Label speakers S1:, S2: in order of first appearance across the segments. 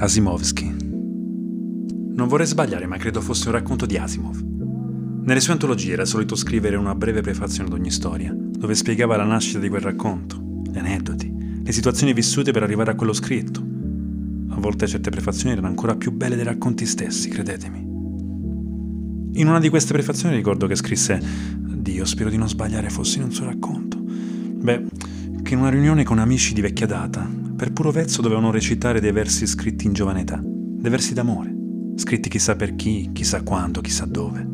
S1: Asimovsky. Non vorrei sbagliare, ma credo fosse un racconto di Asimov. Nelle sue antologie era solito scrivere una breve prefazione ad ogni storia, dove spiegava la nascita di quel racconto, gli aneddoti, le situazioni vissute per arrivare a quello scritto. A volte certe prefazioni erano ancora più belle dei racconti stessi, credetemi. In una di queste prefazioni ricordo che scrisse Dio, spero di non sbagliare, fossi in un suo racconto. Beh, che in una riunione con amici di vecchia data, per puro vezzo dovevano recitare dei versi scritti in giovane età, dei versi d'amore, scritti chissà per chi, chissà quando, chissà dove.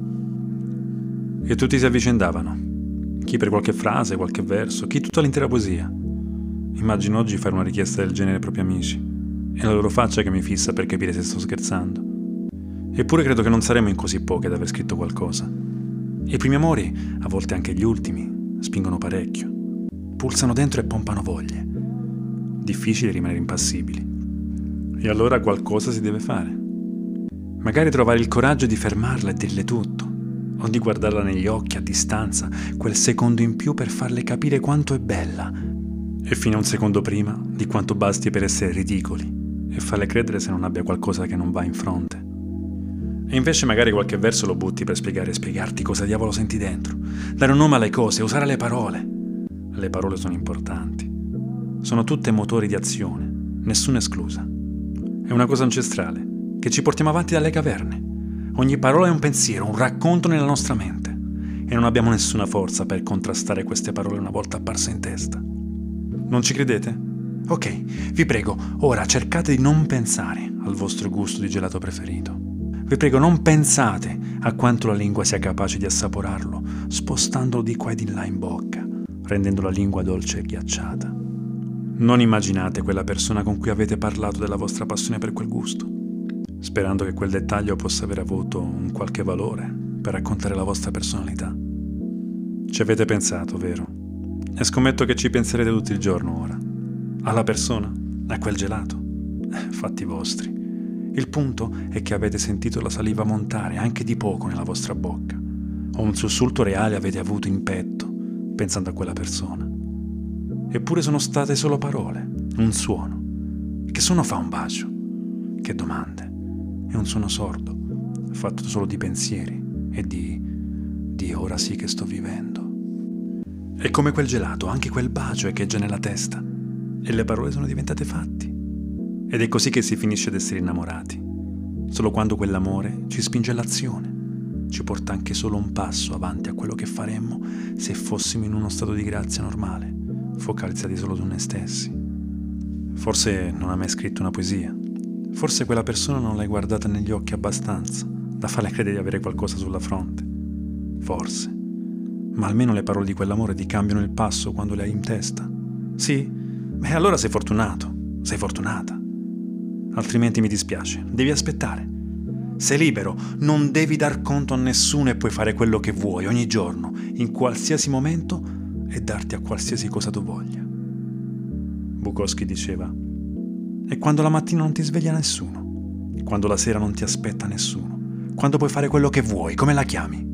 S1: E tutti si avvicendavano, chi per qualche frase, qualche verso, chi tutta l'intera poesia. Immagino oggi fare una richiesta del genere ai propri amici, e la loro faccia che mi fissa per capire se sto scherzando. Eppure credo che non saremo in così poche ad aver scritto qualcosa. I primi amori, a volte anche gli ultimi, spingono parecchio, pulsano dentro e pompano voglie difficile rimanere impassibili. E allora qualcosa si deve fare. Magari trovare il coraggio di fermarla e dirle tutto, o di guardarla negli occhi a distanza, quel secondo in più per farle capire quanto è bella, e fino a un secondo prima di quanto basti per essere ridicoli, e farle credere se non abbia qualcosa che non va in fronte. E invece magari qualche verso lo butti per spiegare e spiegarti cosa diavolo senti dentro, dare un nome alle cose, usare le parole. Le parole sono importanti. Sono tutte motori di azione, nessuna esclusa. È una cosa ancestrale, che ci portiamo avanti dalle caverne. Ogni parola è un pensiero, un racconto nella nostra mente. E non abbiamo nessuna forza per contrastare queste parole una volta apparse in testa. Non ci credete? Ok, vi prego, ora cercate di non pensare al vostro gusto di gelato preferito. Vi prego, non pensate a quanto la lingua sia capace di assaporarlo, spostandolo di qua e di là in bocca, rendendo la lingua dolce e ghiacciata. Non immaginate quella persona con cui avete parlato della vostra passione per quel gusto, sperando che quel dettaglio possa aver avuto un qualche valore per raccontare la vostra personalità. Ci avete pensato, vero? E scommetto che ci penserete tutto il giorno ora. Alla persona? A quel gelato? Eh, fatti vostri. Il punto è che avete sentito la saliva montare anche di poco nella vostra bocca, o un sussulto reale avete avuto in petto pensando a quella persona. Eppure sono state solo parole, un suono. Che suono fa un bacio? Che domande? È un suono sordo, fatto solo di pensieri e di... di ora sì che sto vivendo. È come quel gelato, anche quel bacio echeggia nella testa e le parole sono diventate fatti. Ed è così che si finisce ad essere innamorati. Solo quando quell'amore ci spinge all'azione, ci porta anche solo un passo avanti a quello che faremmo se fossimo in uno stato di grazia normale focalizzati solo su noi stessi. Forse non ha mai scritto una poesia. Forse quella persona non l'hai guardata negli occhi abbastanza da farle credere di avere qualcosa sulla fronte. Forse. Ma almeno le parole di quell'amore ti cambiano il passo quando le hai in testa. Sì? Beh, allora sei fortunato. Sei fortunata. Altrimenti mi dispiace. Devi aspettare. Sei libero, non devi dar conto a nessuno e puoi fare quello che vuoi ogni giorno, in qualsiasi momento e darti a qualsiasi cosa tu voglia. Bukowski diceva, e quando la mattina non ti sveglia nessuno, quando la sera non ti aspetta nessuno, quando puoi fare quello che vuoi, come la chiami?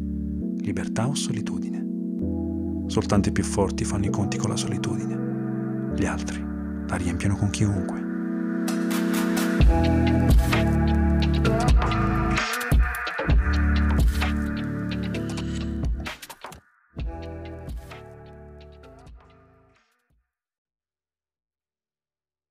S1: Libertà o solitudine? Soltanto i più forti fanno i conti con la solitudine, gli altri la riempiono con chiunque.